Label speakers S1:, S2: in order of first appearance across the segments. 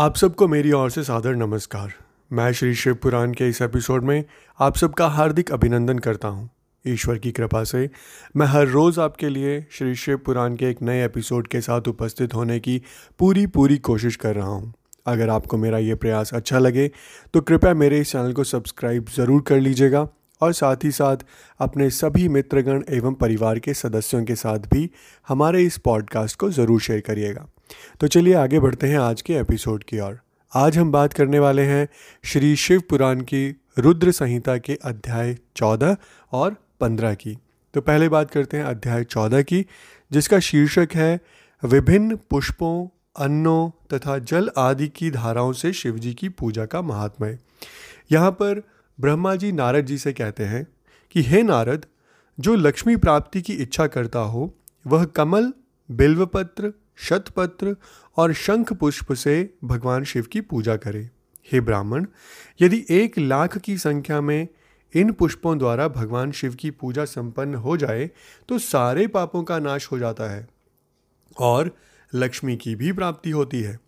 S1: आप सबको मेरी ओर से सादर नमस्कार। मैं श्री शिव पुराण के इस एपिसोड में आप सबका हार्दिक अभिनंदन करता हूँ। ईश्वर की कृपा से मैं हर रोज़ आपके लिए श्री शिव पुराण के एक नए एपिसोड के साथ उपस्थित होने की पूरी पूरी कोशिश कर रहा हूँ। अगर आपको मेरा ये प्रयास अच्छा लगे तो कृपया मेरे इस चैनल को सब्सक्राइब ज़रूर कर लीजिएगा। और साथ ही साथ अपने सभी मित्रगण एवं परिवार के सदस्यों के साथ भी हमारे इस पॉडकास्ट को ज़रूर शेयर करिएगा। तो चलिए आगे बढ़ते हैं आज के एपिसोड की ओर। आज हम बात करने वाले हैं श्री शिव पुराण की रुद्र संहिता के अध्याय चौदह और पंद्रह की। तो पहले बात करते हैं अध्याय चौदह की, जिसका शीर्षक है, विभिन्न पुष्पों, अन्नों तथा जल आदि की धाराओं से शिवजी की पूजा का महात्म्य। यहाँ पर ब्रह्मा जी नारद जी से कहते हैं कि हे नारद, जो लक्ष्मी प्राप्ति की इच्छा करता हो, वह कमल, बिल्वपत्र, शतपत्र और शंख पुष्प से भगवान शिव की पूजा करे। हे ब्राह्मण, यदि एक लाख की संख्या में इन पुष्पों द्वारा भगवान शिव की पूजा संपन्न हो जाए तो सारे पापों का नाश हो जाता है और लक्ष्मी की भी प्राप्ति होती है।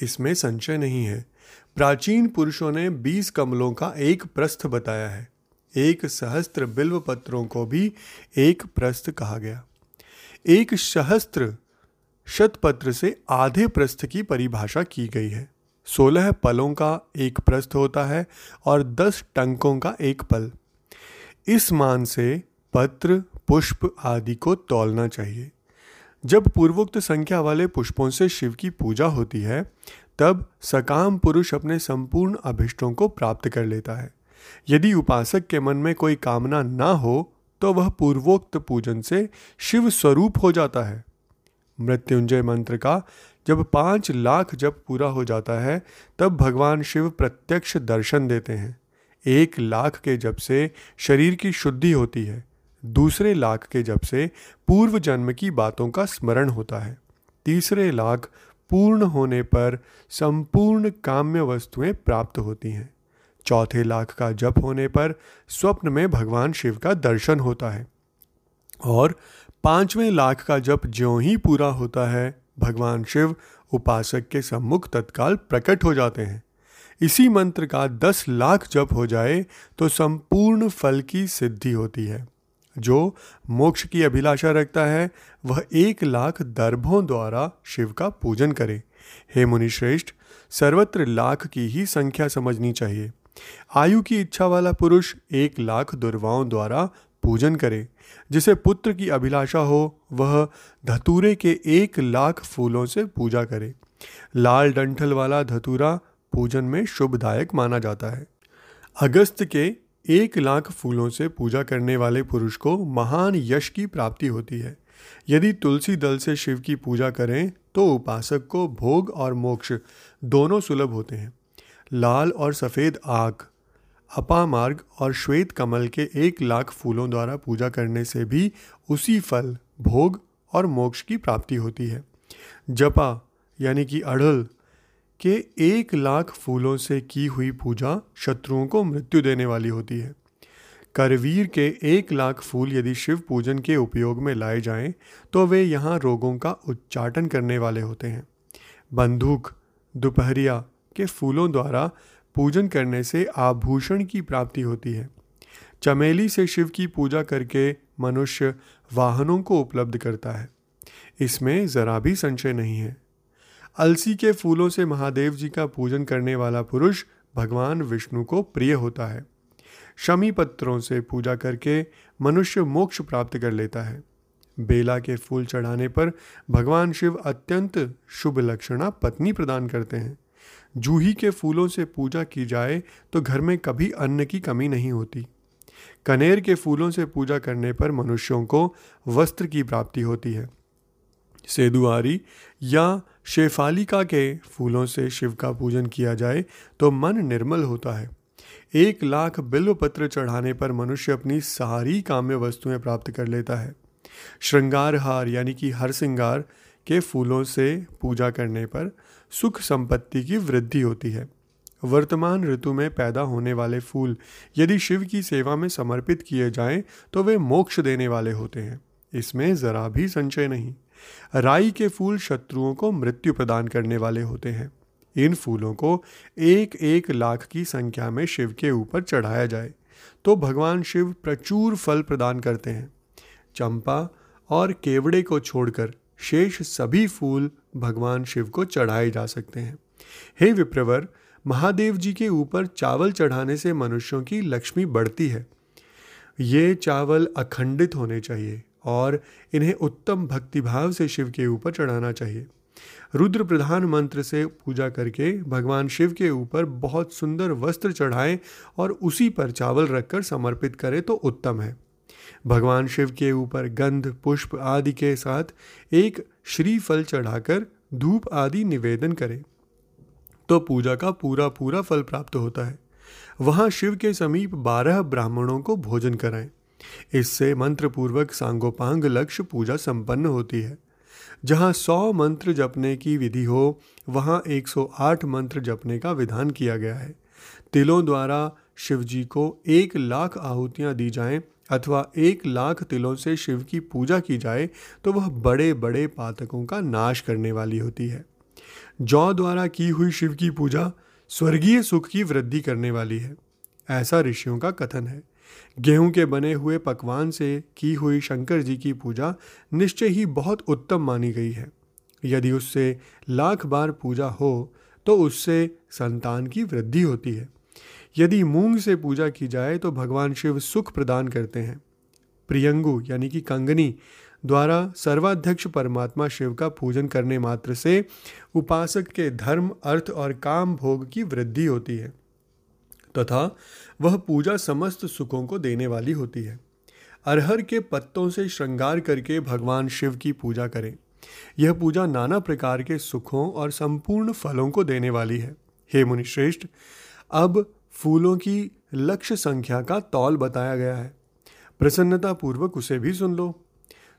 S1: इसमें संशय नहीं है। प्राचीन पुरुषों ने बीस कमलों का एक प्रस्थ बताया है। एक सहस्त्र बिल्व पत्रों को भी एक प्रस्थ कहा गया। एक सहस्त्र शतपत्र से आधे प्रस्थ की परिभाषा की गई है। सोलह पलों का एक प्रस्थ होता है और दस टंकों का एक पल। इस मान से पत्र, पुष्प आदि को तौलना चाहिए। जब पूर्वोक्त संख्या वाले पुष्पों से शिव की पूजा होती है, तब सकाम पुरुष अपने संपूर्ण अभिष्टों को प्राप्त कर लेता है। यदि उपासक के मन में कोई कामना ना हो तो वह पूर्वोक्त पूजन से शिव स्वरूप हो जाता है। मृत्युंजय मंत्र का, जब पाँच लाख जब पूरा हो जाता है, तब भगवान शिव प्रत्यक्ष दर्शन देते हैं। एक लाख के जब से शरीर की शुद्धि होती है। दूसरे लाख के जब से पूर्व जन्म की बातों का स्मरण होता है। तीसरे लाख पूर्ण होने पर संपूर्ण काम्य वस्तुएँ प्राप्त होती हैं। चौथे लाख का जप होने पर स्वप्न में भगवान शिव का दर्शन होता है। और पाँचवें लाख का जप ज्यों ही पूरा होता है, भगवान शिव उपासक के सम्मुख तत्काल प्रकट हो जाते हैं। इसी मंत्र का दस लाख जप हो जाए तो संपूर्ण फल की सिद्धि होती है। जो मोक्ष की अभिलाषा रखता है, वह एक लाख दर्भों द्वारा शिव का पूजन करे। हे मुनिश्रेष्ठ, सर्वत्र लाख की ही संख्या समझनी चाहिए। आयु की इच्छा वाला पुरुष एक लाख दुर्वाओं द्वारा पूजन करे। जिसे पुत्र की अभिलाषा हो, वह धतूरे के एक लाख फूलों से पूजा करे। लाल डंठल वाला धतूरा पूजन में शुभदायक माना जाता है। अगस्त के एक लाख फूलों से पूजा करने वाले पुरुष को महान यश की प्राप्ति होती है। यदि तुलसी दल से शिव की पूजा करें तो उपासक को भोग और मोक्ष दोनों सुलभ होते हैं। लाल और सफ़ेद आग, अपामार्ग और श्वेत कमल के एक लाख फूलों द्वारा पूजा करने से भी उसी फल, भोग और मोक्ष की प्राप्ति होती है। जपा, यानी कि अड़ल के एक लाख फूलों से की हुई पूजा शत्रुओं को मृत्यु देने वाली होती है। करवीर के एक लाख फूल यदि शिव पूजन के उपयोग में लाए जाएँ तो वे यहाँ रोगों का उच्चाटन करने वाले होते हैं। बंदूक, दोपहरिया के फूलों द्वारा पूजन करने से आभूषण की प्राप्ति होती है। चमेली से शिव की पूजा करके मनुष्य वाहनों को उपलब्ध करता है। इसमें ज़रा भी संशय नहीं है। अलसी के फूलों से महादेव जी का पूजन करने वाला पुरुष भगवान विष्णु को प्रिय होता है। शमी पत्रों से पूजा करके मनुष्य मोक्ष प्राप्त कर लेता है। बेला के फूल चढ़ाने पर भगवान शिव अत्यंत शुभ लक्षणा पत्नी प्रदान करते हैं। जूही के फूलों से पूजा की जाए तो घर में कभी अन्न की कमी नहीं होती। कनेर के फूलों से पूजा करने पर मनुष्यों को वस्त्र की प्राप्ति होती है। सेदुआरी या शेफालिका के फूलों से शिव का पूजन किया जाए तो मन निर्मल होता है। एक लाख बिल्व पत्र चढ़ाने पर मनुष्य अपनी सारी काम्य वस्तुएँ प्राप्त कर लेता है। श्रृंगार हार यानी कि हर श्रृंगार के फूलों से पूजा करने पर सुख संपत्ति की वृद्धि होती है। वर्तमान ऋतु में पैदा होने वाले फूल यदि शिव की सेवा में समर्पित किए जाएँ तो वे मोक्ष देने वाले होते हैं। इसमें ज़रा भी संशय नहीं। राई के फूल शत्रुओं को मृत्यु प्रदान करने वाले होते हैं। इन फूलों को एक एक लाख की संख्या में शिव के ऊपर चढ़ाया जाए तो भगवान शिव प्रचुर फल प्रदान करते हैं। चंपा और केवड़े को छोड़कर शेष सभी फूल भगवान शिव को चढ़ाए जा सकते हैं। हे विप्रवर, महादेव जी के ऊपर चावल चढ़ाने से मनुष्यों की लक्ष्मी बढ़ती है। ये चावल अखंडित होने चाहिए। और इन्हें उत्तम भक्तिभाव से शिव के ऊपर चढ़ाना चाहिए। रुद्र प्रधान मंत्र से पूजा करके भगवान शिव के ऊपर बहुत सुंदर वस्त्र चढ़ाएँ और उसी पर चावल रखकर समर्पित करें तो उत्तम है। भगवान शिव के ऊपर गंध, पुष्प आदि के साथ एक श्रीफल चढ़ाकर धूप आदि निवेदन करें। तो पूजा का पूरा पूरा फल प्राप्त होता है। वहाँ शिव के समीप बारह ब्राह्मणों को भोजन कराएँ। इससे मंत्रपूर्वक सांगोपांग लक्ष्य पूजा संपन्न होती है। जहाँ सौ मंत्र जपने की विधि हो, वहाँ 108 मंत्र जपने का विधान किया गया है। तिलों द्वारा शिव जी को एक लाख आहुतियाँ दी जाएँ अथवा एक लाख तिलों से शिव की पूजा की जाए तो वह बड़े बड़े पातकों का नाश करने वाली होती है। जौ द्वारा की हुई शिव की पूजा स्वर्गीय सुख की वृद्धि करने वाली है। ऐसा ऋषियों का कथन है। गेहूँ के बने हुए पकवान से की हुई शंकर जी की पूजा निश्चय ही बहुत उत्तम मानी गई है। यदि उससे लाख बार पूजा हो तो उससे संतान की वृद्धि होती है। यदि मूंग से पूजा की जाए तो भगवान शिव सुख प्रदान करते हैं। प्रियंगु यानी कि कंगनी द्वारा सर्वाध्यक्ष परमात्मा शिव का पूजन करने मात्र से उपासक के धर्म, अर्थ और काम भोग की वृद्धि होती है। तथा वह पूजा समस्त सुखों को देने वाली होती है। अरहर के पत्तों से श्रृंगार करके भगवान शिव की पूजा करें। यह पूजा नाना प्रकार के सुखों और संपूर्ण फलों को देने वाली है। हे मुनिश्रेष्ठ, अब फूलों की लक्ष्य संख्या का तौल बताया गया है। प्रसन्नता पूर्वक उसे भी सुन लो।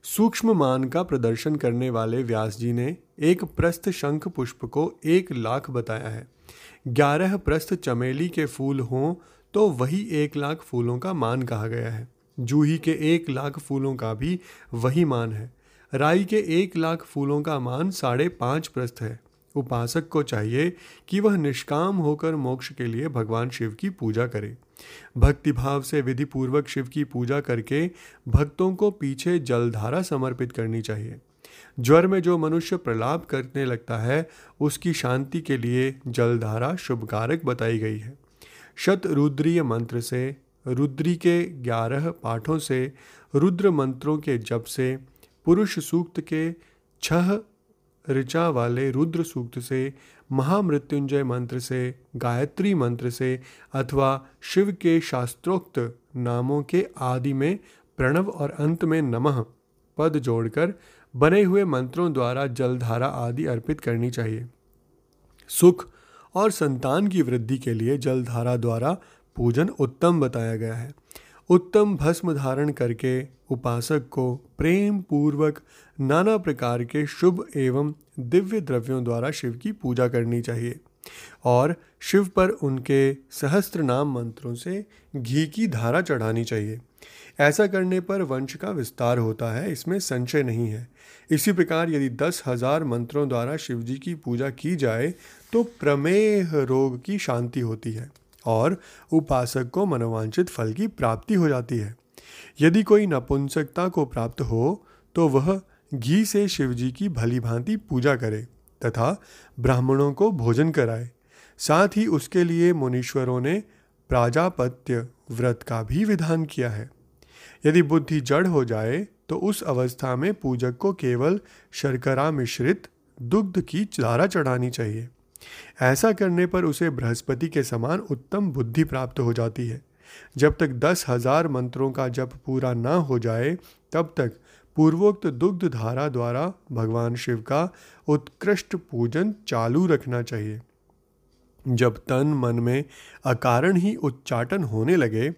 S1: सूक्ष्म मान का प्रदर्शन करने वाले व्यास जी ने एक प्रस्थ शंख पुष्प को एक लाख बताया है। ग्यारह प्रस्थ चमेली के फूल हों तो वही एक लाख फूलों का मान कहा गया है। जूही के एक लाख फूलों का भी वही मान है। राई के एक लाख फूलों का मान साढ़े पाँच प्रस्थ है। उपासक को चाहिए कि वह निष्काम होकर मोक्ष के लिए भगवान शिव की पूजा करे। भक्तिभाव से विधि पूर्वक शिव की पूजा करके भक्तों को पीछे जलधारा समर्पित करनी चाहिए। ज्वर में जो मनुष्य प्रलाप करने लगता है, उसकी शांति के लिए जलधारा शुभकारक बताई गई है। शत रुद्रीय मंत्र से, रुद्री के ग्यारह पाठों से, रुद्र मंत्रों के जप से, पुरुष सूक्त के छह ऋचा वाले रुद्र सूक्त से, महामृत्युंजय मंत्र से, गायत्री मंत्र से, अथवा शिव के शास्त्रोक्त नामों के आदि में प्रणव और अंत में नमः पद जोड़कर बने हुए मंत्रों द्वारा जलधारा आदि अर्पित करनी चाहिए। सुख और संतान की वृद्धि के लिए जलधारा द्वारा पूजन उत्तम बताया गया है। उत्तम भस्म धारण करके उपासक को प्रेम पूर्वक नाना प्रकार के शुभ एवं दिव्य द्रव्यों द्वारा शिव की पूजा करनी चाहिए और शिव पर उनके सहस्त्र नाम मंत्रों से घी की धारा चढ़ानी चाहिए। ऐसा करने पर वंश का विस्तार होता है, इसमें संशय नहीं है। इसी प्रकार यदि दस हज़ार मंत्रों द्वारा शिव जी की पूजा की जाए तो प्रमेह रोग की शांति होती है और उपासक को मनोवांछित फल की प्राप्ति हो जाती है। यदि कोई नपुंसकता को प्राप्त हो तो वह घी से शिवजी की भली भांति पूजा करे तथा ब्राह्मणों को भोजन कराए। साथ ही उसके लिए मुनीश्वरों ने प्राजापत्य व्रत का भी विधान किया है। यदि बुद्धि जड़ हो जाए तो उस अवस्था में पूजक को केवल शर्करा मिश्रित दुग्ध की धारा चढ़ानी चाहिए। ऐसा करने पर उसे बृहस्पति के समान उत्तम बुद्धि प्राप्त हो जाती है। जब तक दस हज़ार मंत्रों का जप पूरा न हो जाए, तब तक पूर्वोक्त दुग्ध धारा द्वारा भगवान शिव का उत्कृष्ट पूजन चालू रखना चाहिए। जब तन मन में अकारण ही उच्चाटन होने लगे,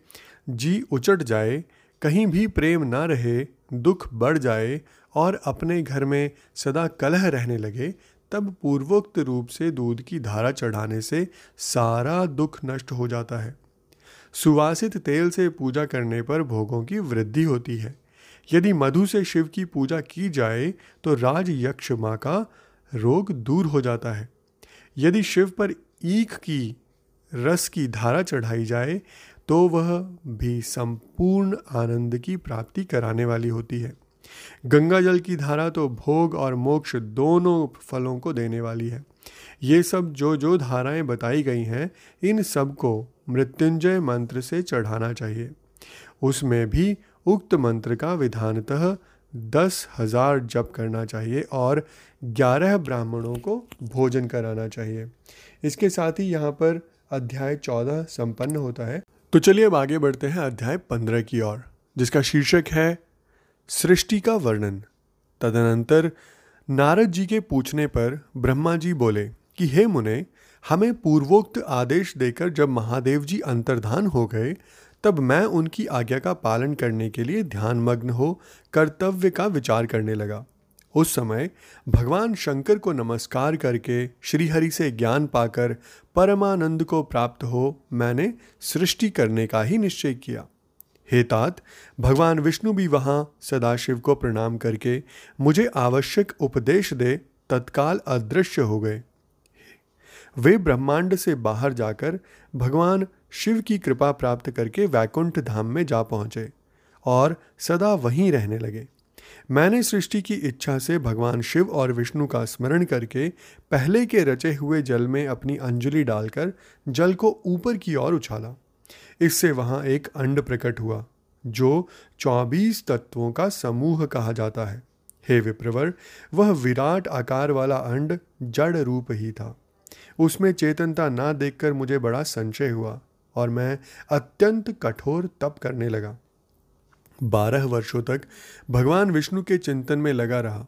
S1: जी उचट जाए, कहीं भी प्रेम न रहे, दुख बढ़ जाए और अपने घर में सदा कलह रहने लगे तब पूर्वोक्त रूप से दूध की धारा चढ़ाने से सारा दुख नष्ट हो जाता है। सुवासित तेल से पूजा करने पर भोगों की वृद्धि होती है। यदि मधु से शिव की पूजा की जाए तो राज यक्ष माँ का रोग दूर हो जाता है। यदि शिव पर ईख की, रस की धारा चढ़ाई जाए तो वह भी संपूर्ण आनंद की प्राप्ति कराने वाली होती है। गंगा जल की धारा तो भोग और मोक्ष दोनों फलों को देने वाली है। ये सब जो जो धाराएँ बताई गई हैं, इन सबको मृत्युंजय मंत्र से चढ़ाना चाहिए। उसमें भी उक्त मंत्र का विधानतः दस हज़ार जप करना चाहिए और ग्यारह ब्राह्मणों को भोजन कराना चाहिए। इसके साथ ही यहाँ पर अध्याय चौदह संपन्न होता है। तो चलिए अब आगे बढ़ते हैं अध्याय पंद्रह की ओर, जिसका शीर्षक है सृष्टि का वर्णन। तदनंतर नारद जी के पूछने पर ब्रह्मा जी बोले कि, हे मुने, हमें पूर्वोक्त आदेश देकर जब महादेव जी अंतर्धान हो गए, तब मैं उनकी आज्ञा का पालन करने के लिए ध्यानमग्न हो कर्तव्य का विचार करने लगा। उस समय भगवान शंकर को नमस्कार करके श्रीहरि से ज्ञान पाकर परमानंद को प्राप्त हो, मैंने सृष्टि करने का ही निश्चय किया। हे तात, भगवान विष्णु भी वहाँ सदाशिव को प्रणाम करके मुझे आवश्यक उपदेश दे, तत्काल अदृश्य हो गए। वे ब्रह्मांड से बाहर जाकर भगवान शिव की कृपा प्राप्त करके वैकुंठ धाम में जा पहुँचे और सदा वहीं रहने लगे। मैंने सृष्टि की इच्छा से भगवान शिव और विष्णु का स्मरण करके पहले के रचे हुए जल में अपनी अंजलि डालकर जल को ऊपर की ओर उछाला। इससे वहाँ एक अंड प्रकट हुआ, जो चौबीस तत्वों का समूह कहा जाता है। हे विप्रवर, वह विराट आकार वाला अंड जड़ रूप ही था। उसमें चेतनता ना देखकर मुझे बड़ा संशय हुआ और मैं अत्यंत कठोर तप करने लगा। बारह वर्षों तक भगवान विष्णु के चिंतन में लगा रहा,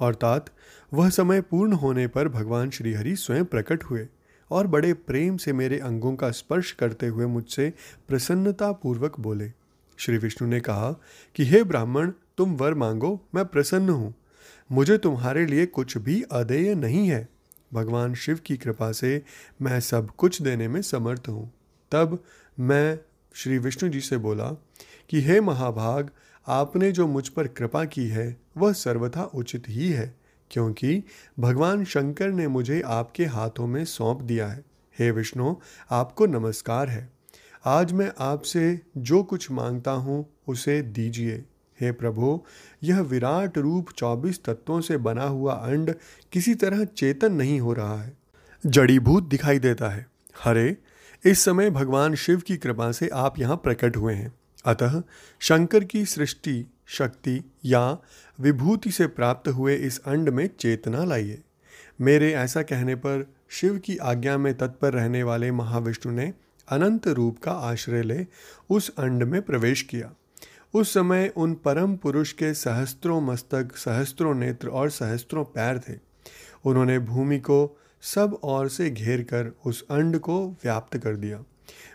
S1: अर्थात वह समय पूर्ण होने पर भगवान श्रीहरि स्वयं प्रकट हुए। और बड़े प्रेम से मेरे अंगों का स्पर्श करते हुए मुझसे प्रसन्नता पूर्वक बोले। श्री विष्णु ने कहा कि, हे ब्राह्मण, तुम वर मांगो, मैं प्रसन्न हूँ। मुझे तुम्हारे लिए कुछ भी अदेय नहीं है। भगवान शिव की कृपा से मैं सब कुछ देने में समर्थ हूँ। तब मैं, श्री विष्णु जी से बोला कि, हे महाभाग, आपने जो मुझ पर कृपा की है, वह सर्वथा उचित ही है। क्योंकि भगवान शंकर ने मुझे आपके हाथों में सौंप दिया है। हे विष्णु, आपको नमस्कार है। आज मैं आपसे जो कुछ माँगता हूँ, उसे दीजिए। हे प्रभु, यह विराट रूप चौबीस तत्वों से बना हुआ अंड किसी तरह चेतन नहीं हो रहा है। जड़ीभूत दिखाई देता है। हरे, इस समय भगवान शिव की कृपा से आप यहाँ प्रकट हुए हैं। अतः शंकर की सृष्टि शक्ति या विभूति से प्राप्त हुए इस अंड में चेतना लाइए। मेरे ऐसा कहने पर शिव की आज्ञा में तत्पर रहने वाले महाविष्णु ने अनंत रूप का आश्रय ले उस अंड में प्रवेश किया। उस समय उन परम पुरुष के सहस्त्रों मस्तक, सहस्त्रों नेत्र और सहस्त्रों पैर थे। उन्होंने भूमि को सब ओर से घेर कर उस अंड को व्याप्त कर दिया।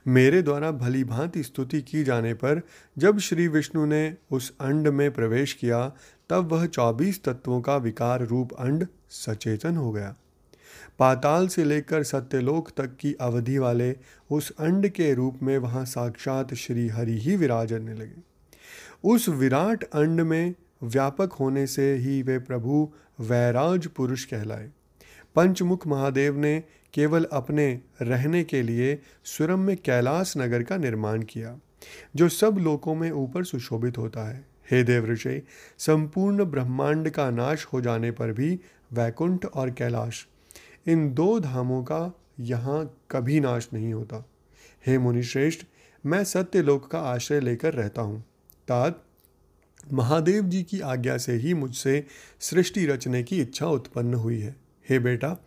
S1: मेरे द्वारा भली भांति स्तुति की जाने पर जब श्री विष्णु ने उस अंड में प्रवेश किया, तब वह चौबीस तत्वों का विकार रूप अंड सचेतन हो गया। पाताल से लेकर सत्यलोक तक की अवधि वाले उस अंड के रूप में वहाँ साक्षात श्री हरि ही विराजने लगे। उस विराट अंड में व्यापक होने से ही वे प्रभु वैराज पुरुष कहलाए। पंचमुख महादेव ने केवल अपने रहने के लिए सुरम में कैलाश नगर का निर्माण किया, जो सब लोकों में ऊपर सुशोभित होता है। हे देव ऋषि, संपूर्ण ब्रह्मांड का नाश हो जाने पर भी वैकुंठ और कैलाश, इन दो धामों का यहाँ कभी नाश नहीं होता। हे मुनिश्रेष्ठ, मैं सत्य लोक का आश्रय लेकर रहता हूँ। तात महादेव जी की आज्ञा से ही मुझसे सृष्टि रचने की इच्छा उत्पन्न हुई है। हे बेटा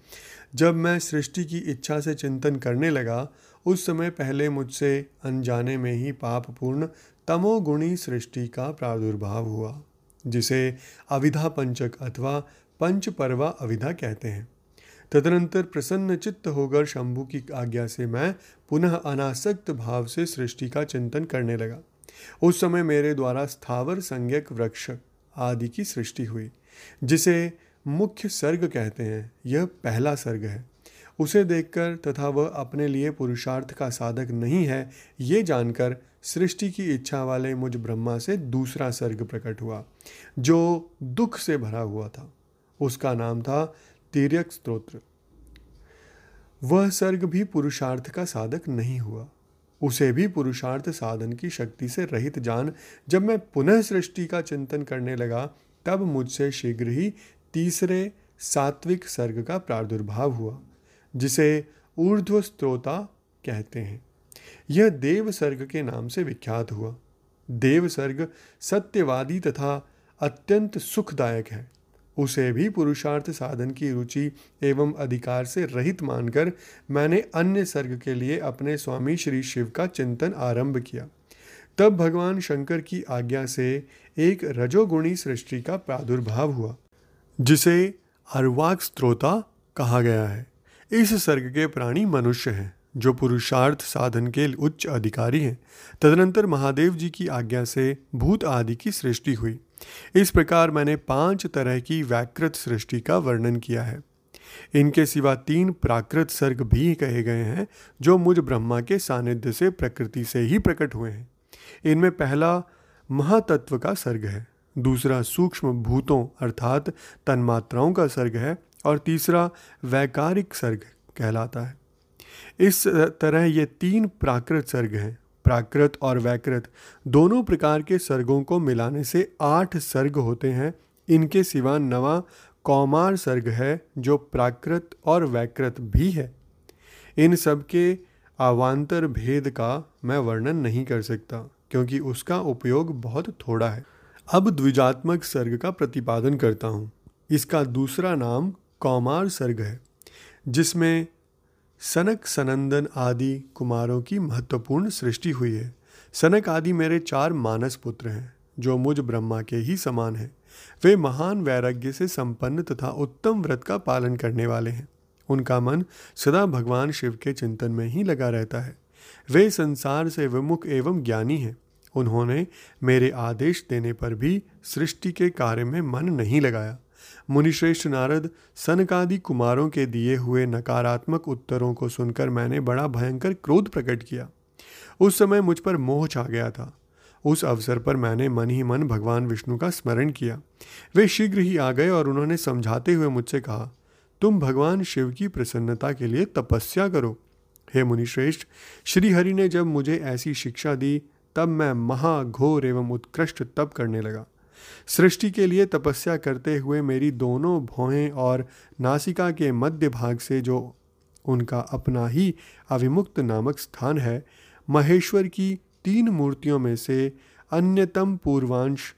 S1: जब मैं सृष्टि की इच्छा से चिंतन करने लगा, उस समय पहले मुझसे अनजाने में ही पापपूर्ण तमोगुणी सृष्टि का प्रादुर्भाव हुआ, जिसे अविधा पंचक अथवा पंच परवा अविधा कहते हैं। तदनंतर प्रसन्न चित्त होकर शंभु की आज्ञा से मैं पुनः अनासक्त भाव से सृष्टि का चिंतन करने लगा। उस समय मेरे द्वारा स्थावर संज्ञक वृक्ष आदि की सृष्टि हुई, जिसे मुख्य सर्ग कहते हैं। यह पहला सर्ग है। उसे देखकर तथा वह अपने लिए पुरुषार्थ का साधक नहीं है, ये जानकर सृष्टि की इच्छा वाले मुझ ब्रह्मा से दूसरा सर्ग प्रकट हुआ, जो दुख से भरा हुआ था। उसका नाम था तीर्यक स्त्रोत्र। वह सर्ग भी पुरुषार्थ का साधक नहीं हुआ। उसे भी पुरुषार्थ साधन की शक्ति से रहित जान, जब मैं पुनः सृष्टि का चिंतन करने लगा, तब मुझसे शीघ्र ही तीसरे सात्विक सर्ग का प्रादुर्भाव हुआ, जिसे ऊर्ध्व स्त्रोता कहते हैं। यह देव सर्ग के नाम से विख्यात हुआ। देव सर्ग सत्यवादी तथा अत्यंत सुखदायक है। उसे भी पुरुषार्थ साधन की रुचि एवं अधिकार से रहित मानकर मैंने अन्य सर्ग के लिए अपने स्वामी श्री शिव का चिंतन आरंभ किया। तब भगवान शंकर की आज्ञा से एक रजोगुणी सृष्टि का प्रादुर्भाव हुआ। जिसे अर्वाक स्त्रोता कहा गया है। इस सर्ग के प्राणी मनुष्य हैं, जो पुरुषार्थ साधन के उच्च अधिकारी हैं। तदनंतर महादेव जी की आज्ञा से भूत आदि की सृष्टि हुई। इस प्रकार मैंने पाँच तरह की व्याकृत सृष्टि का वर्णन किया है। इनके सिवा तीन प्राकृत सर्ग भी कहे गए हैं, जो मुझ ब्रह्मा के सानिध्य से प्रकृति से ही प्रकट हुए हैं। इनमें पहला महातत्व का सर्ग है। दूसरा सूक्ष्म भूतों अर्थात तन्मात्राओं का सर्ग है और तीसरा वैकारिक सर्ग कहलाता है। इस तरह ये तीन प्राकृत सर्ग हैं। प्राकृत और वैकृत दोनों प्रकार के सर्गों को मिलाने से आठ सर्ग होते हैं। इनके सिवा नवा कौमार सर्ग है जो प्राकृत और वैकृत भी है। इन सब के अवान्तर भेद का मैं वर्णन नहीं कर सकता, क्योंकि उसका उपयोग बहुत थोड़ा है। अब द्विजात्मक सर्ग का प्रतिपादन करता हूँ। इसका दूसरा नाम कौमार सर्ग है, जिसमें सनक, सनंदन आदि कुमारों की महत्वपूर्ण सृष्टि हुई है। सनक आदि मेरे चार मानस पुत्र हैं, जो मुझ ब्रह्मा के ही समान हैं। वे महान वैराग्य से संपन्न तथा उत्तम व्रत का पालन करने वाले हैं। उनका मन सदा भगवान शिव के चिंतन में ही लगा रहता है। वे संसार से विमुख एवं ज्ञानी हैं। उन्होंने मेरे आदेश देने पर भी सृष्टि के कार्य में मन नहीं लगाया। मुनिश्रेष्ठ नारद सनकादि कुमारों के दिए हुए नकारात्मक उत्तरों को सुनकर मैंने बड़ा भयंकर क्रोध प्रकट किया। उस समय मुझ पर मोह छा गया था। उस अवसर पर मैंने मन ही मन भगवान विष्णु का स्मरण किया। वे शीघ्र ही आ गए और उन्होंने समझाते हुए मुझसे कहा, तुम भगवान शिव की प्रसन्नता के लिए तपस्या करो। हे मुनिश्रेष्ठ, श्रीहरि ने जब मुझे ऐसी शिक्षा दी तब मैं महाघोर एवं उत्कृष्ट तप करने लगा। सृष्टि के लिए तपस्या करते हुए मेरी दोनों भौहें और नासिका के मध्य भाग से जो उनका अपना ही अविमुक्त नामक स्थान है, महेश्वर की तीन मूर्तियों में से अन्यतम पूर्वांश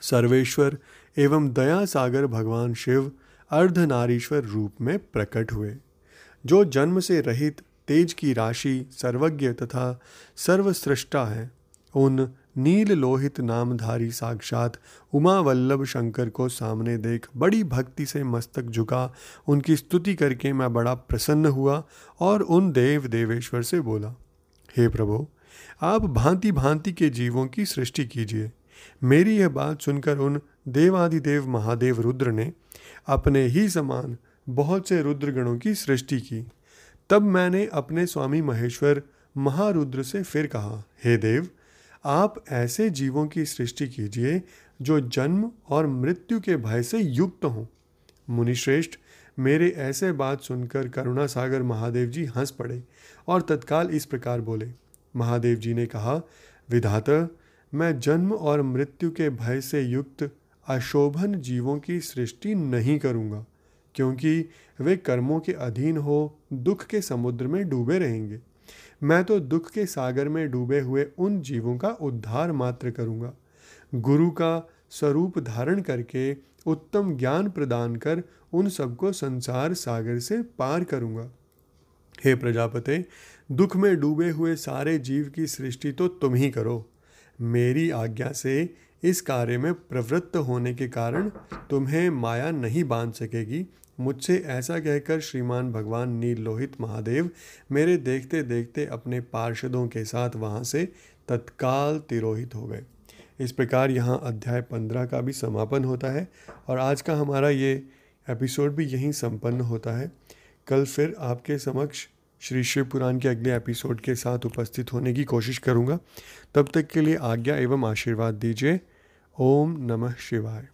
S1: सर्वेश्वर एवं दया सागर भगवान शिव अर्धनारीश्वर रूप में प्रकट हुए, जो जन्म से रहित तेज की राशि सर्वज्ञ तथा सर्वसृष्टा है। उन नील लोहित नामधारी साक्षात उमा वल्लभ शंकर को सामने देख बड़ी भक्ति से मस्तक झुका। उनकी स्तुति करके मैं बड़ा प्रसन्न हुआ और उन देव देवेश्वर से बोला, हे प्रभु, आप भांति भांति के जीवों की सृष्टि कीजिए। मेरी यह बात सुनकर उन देवादिदेव महादेव रुद्र ने अपने ही समान बहुत से रुद्रगणों की सृष्टि की। तब मैंने अपने स्वामी महेश्वर महारुद्र से फिर कहा, हे देव, आप ऐसे जीवों की सृष्टि कीजिए जो जन्म और मृत्यु के भय से युक्त हों। मुनिश्रेष्ठ, मेरे ऐसे बात सुनकर करुणा सागर महादेव जी हंस पड़े और तत्काल इस प्रकार बोले। महादेव जी ने कहा, विधाता, मैं जन्म और मृत्यु के भय से युक्त अशोभन जीवों की सृष्टि नहीं करूँगा। क्योंकि वे कर्मों के अधीन हो, दुख के समुद्र में डूबे रहेंगे। मैं तो दुख के सागर में डूबे हुए उन जीवों का उद्धार मात्र करूँगा। गुरु का स्वरूप धारण करके उत्तम ज्ञान प्रदान कर उन सबको संसार सागर से पार करूँगा। हे प्रजापते, दुख में डूबे हुए सारे जीव की सृष्टि तो तुम ही करो। मेरी आज्ञा से इस कार्य में प्रवृत्त होने के कारण तुम्हें माया नहीं बाँध सकेगी मुझसे ऐसा कहकर श्रीमान भगवान नील लोहित महादेव मेरे देखते देखते अपने पार्षदों के साथ वहाँ से तत्काल तिरोहित हो गए। इस प्रकार यहाँ अध्याय पंद्रह का भी समापन होता है और आज का हमारा ये एपिसोड भी यहीं संपन्न होता है। कल फिर आपके समक्ष श्री शिव पुराण के अगले एपिसोड के साथ उपस्थित होने की कोशिश करूँगा। तब तक के लिए आज्ञा एवं आशीर्वाद दीजिए। ओम नमः शिवाय।